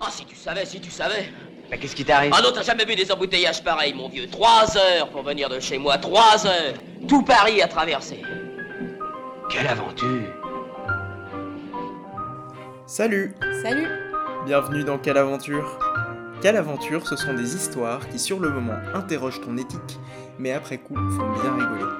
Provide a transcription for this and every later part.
Ah, si tu savais, si tu savais. Mais qu'est-ce qui t'arrive Ah non, t'as jamais vu des embouteillages pareils, mon vieux. Trois heures pour venir de chez moi, trois heures. Tout Paris à traverser. Quelle aventure Salut Salut Bienvenue dans Quelle aventure Quelle aventure, ce sont des histoires qui sur le moment interrogent ton éthique, mais après coup font bien rigoler.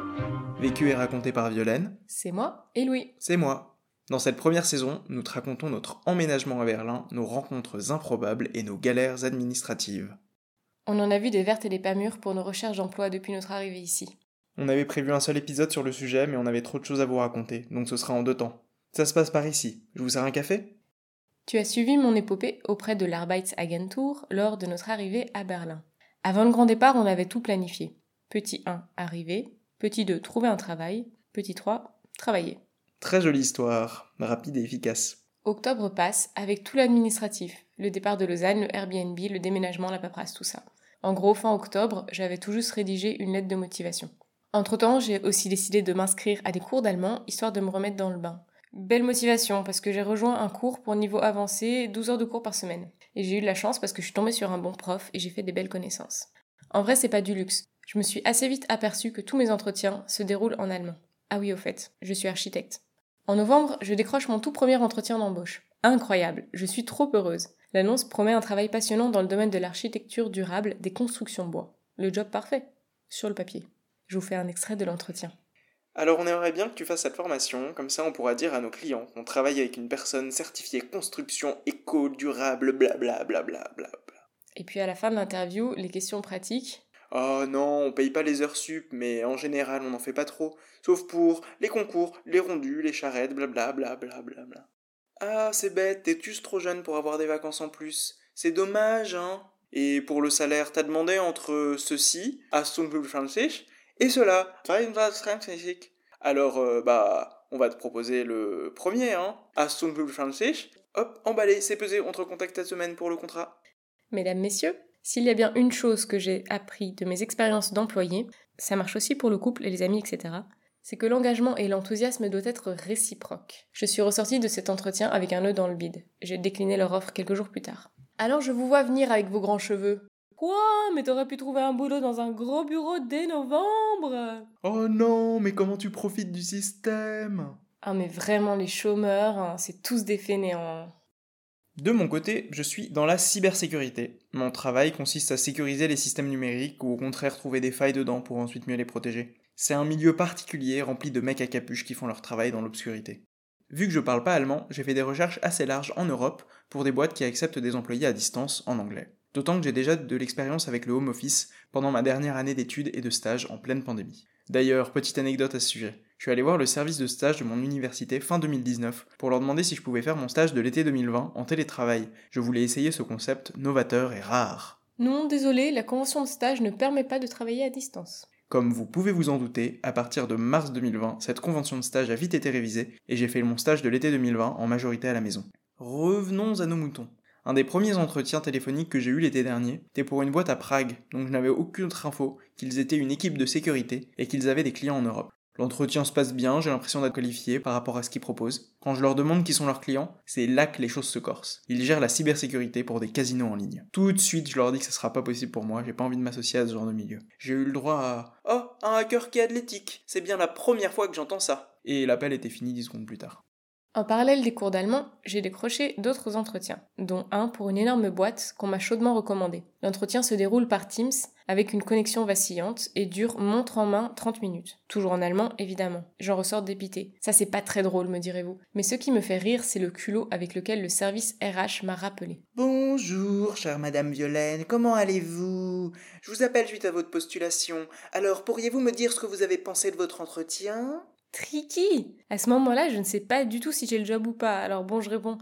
Vécu et raconté par Violaine, C'est moi et Louis. c'est moi. Dans cette première saison, nous te racontons notre emménagement à Berlin, nos rencontres improbables et nos galères administratives. On en a vu des vertes et des pas mûres pour nos recherches d'emploi depuis notre arrivée ici. On avait prévu un seul épisode sur le sujet, mais on avait trop de choses à vous raconter, donc ce sera en deux temps. Ça se passe par ici. Je vous sers un café? Tu as suivi mon épopée auprès de l'Arbeitsagentur lors de notre arrivée à Berlin. Avant le grand départ, on avait tout planifié. Petit 1, arriver. Petit 2, trouver un travail. Petit 3, travailler. Très jolie histoire, rapide et efficace. Octobre passe avec tout l'administratif, le départ de Lausanne, le Airbnb, le déménagement, la paperasse, tout ça. En gros, fin octobre, j'avais tout juste rédigé une lettre de motivation. Entre-temps, j'ai aussi décidé de m'inscrire à des cours d'allemand, histoire de me remettre dans le bain. Belle motivation, parce que j'ai rejoint un cours pour niveau avancé, 12 heures de cours par semaine. Et j'ai eu de la chance parce que je suis tombée sur un bon prof et j'ai fait des belles connaissances. En vrai, c'est pas du luxe. Je me suis assez vite aperçu que tous mes entretiens se déroulent en allemand. Ah oui, au fait, je suis architecte. En novembre, je décroche mon tout premier entretien d'embauche. Incroyable, je suis trop heureuse. L'annonce promet un travail passionnant dans le domaine de l'architecture durable des constructions bois. Le job parfait, sur le papier. Je vous fais un extrait de l'entretien. Alors on aimerait bien que tu fasses cette formation, comme ça on pourra dire à nos clients qu'on travaille avec une personne certifiée construction éco, durable, blablabla. Bla bla bla bla. Et puis à la fin de l'interview, les questions pratiques. Oh non, on paye pas les heures sup, mais en général on n'en fait pas trop. Sauf pour les concours, les rondus, les charrettes, blablabla. Bla. Ah, c'est bête, t'es juste trop jeune pour avoir des vacances en plus? C'est dommage, hein. Et pour le salaire, t'as demandé entre ceci, à Francis, et cela, Francis. Alors, euh, bah, on va te proposer le premier, hein, à Francis. Hop, emballé, c'est pesé, on te recontacte cette semaine pour le contrat. Mesdames, messieurs, s'il y a bien une chose que j'ai appris de mes expériences d'employé, ça marche aussi pour le couple et les amis, etc., c'est que l'engagement et l'enthousiasme doivent être réciproques. Je suis ressortie de cet entretien avec un nœud dans le bide. J'ai décliné leur offre quelques jours plus tard. Alors je vous vois venir avec vos grands cheveux. Quoi? Mais t'aurais pu trouver un boulot dans un gros bureau dès novembre Oh non, mais comment tu profites du système? Ah mais vraiment les chômeurs, hein, c'est tous des fainéants. De mon côté, je suis dans la cybersécurité. Mon travail consiste à sécuriser les systèmes numériques ou au contraire trouver des failles dedans pour ensuite mieux les protéger. C'est un milieu particulier rempli de mecs à capuche qui font leur travail dans l'obscurité. Vu que je parle pas allemand, j'ai fait des recherches assez larges en Europe pour des boîtes qui acceptent des employés à distance en anglais. D'autant que j'ai déjà de l'expérience avec le home office pendant ma dernière année d'études et de stage en pleine pandémie. D'ailleurs, petite anecdote à ce sujet. Je suis allé voir le service de stage de mon université fin 2019 pour leur demander si je pouvais faire mon stage de l'été 2020 en télétravail. Je voulais essayer ce concept novateur et rare. Non, désolé, la convention de stage ne permet pas de travailler à distance. Comme vous pouvez vous en douter, à partir de mars 2020, cette convention de stage a vite été révisée et j'ai fait mon stage de l'été 2020 en majorité à la maison. Revenons à nos moutons. Un des premiers entretiens téléphoniques que j'ai eu l'été dernier était pour une boîte à Prague, donc je n'avais aucune autre info qu'ils étaient une équipe de sécurité et qu'ils avaient des clients en Europe. L'entretien se passe bien, j'ai l'impression d'être qualifié par rapport à ce qu'ils proposent. Quand je leur demande qui sont leurs clients, c'est là que les choses se corsent. Ils gèrent la cybersécurité pour des casinos en ligne. Tout de suite, je leur dis que ça sera pas possible pour moi, j'ai pas envie de m'associer à ce genre de milieu. J'ai eu le droit à Oh, un hacker qui est athlétique C'est bien la première fois que j'entends ça Et l'appel était fini 10 secondes plus tard. En parallèle des cours d'allemand, j'ai décroché d'autres entretiens, dont un pour une énorme boîte qu'on m'a chaudement recommandé. L'entretien se déroule par Teams avec une connexion vacillante et dure montre en main 30 minutes. Toujours en allemand, évidemment. J'en ressors dépité. Ça c'est pas très drôle, me direz-vous. Mais ce qui me fait rire, c'est le culot avec lequel le service RH m'a rappelé. Bonjour, chère Madame Violaine, comment allez-vous? Je vous appelle suite à votre postulation. Alors, pourriez-vous me dire ce que vous avez pensé de votre entretien? Tricky À ce moment-là, je ne sais pas du tout si j'ai le job ou pas. Alors bon, je réponds.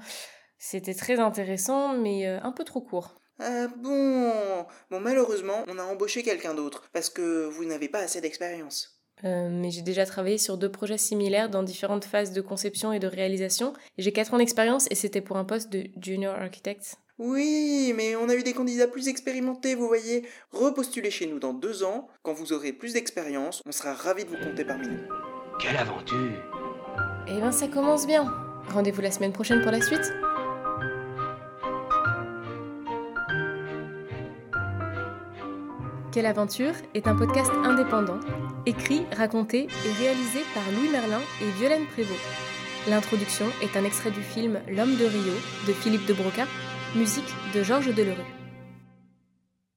C'était très intéressant, mais euh, un peu trop court. Ah bon Bon, malheureusement, on a embauché quelqu'un d'autre, parce que vous n'avez pas assez d'expérience. Euh, mais j'ai déjà travaillé sur deux projets similaires dans différentes phases de conception et de réalisation. J'ai 4 ans d'expérience et c'était pour un poste de junior architect. Oui, mais on a eu des candidats plus expérimentés, vous voyez. Repostulez chez nous dans deux ans. Quand vous aurez plus d'expérience, on sera ravis de vous compter parmi nous. Quelle aventure Eh bien, ça commence bien. Rendez-vous la semaine prochaine pour la suite Quelle aventure est un podcast indépendant, écrit, raconté et réalisé par Louis Merlin et Violaine Prévost. L'introduction est un extrait du film L'homme de Rio de Philippe de Broca, musique de Georges Delerue.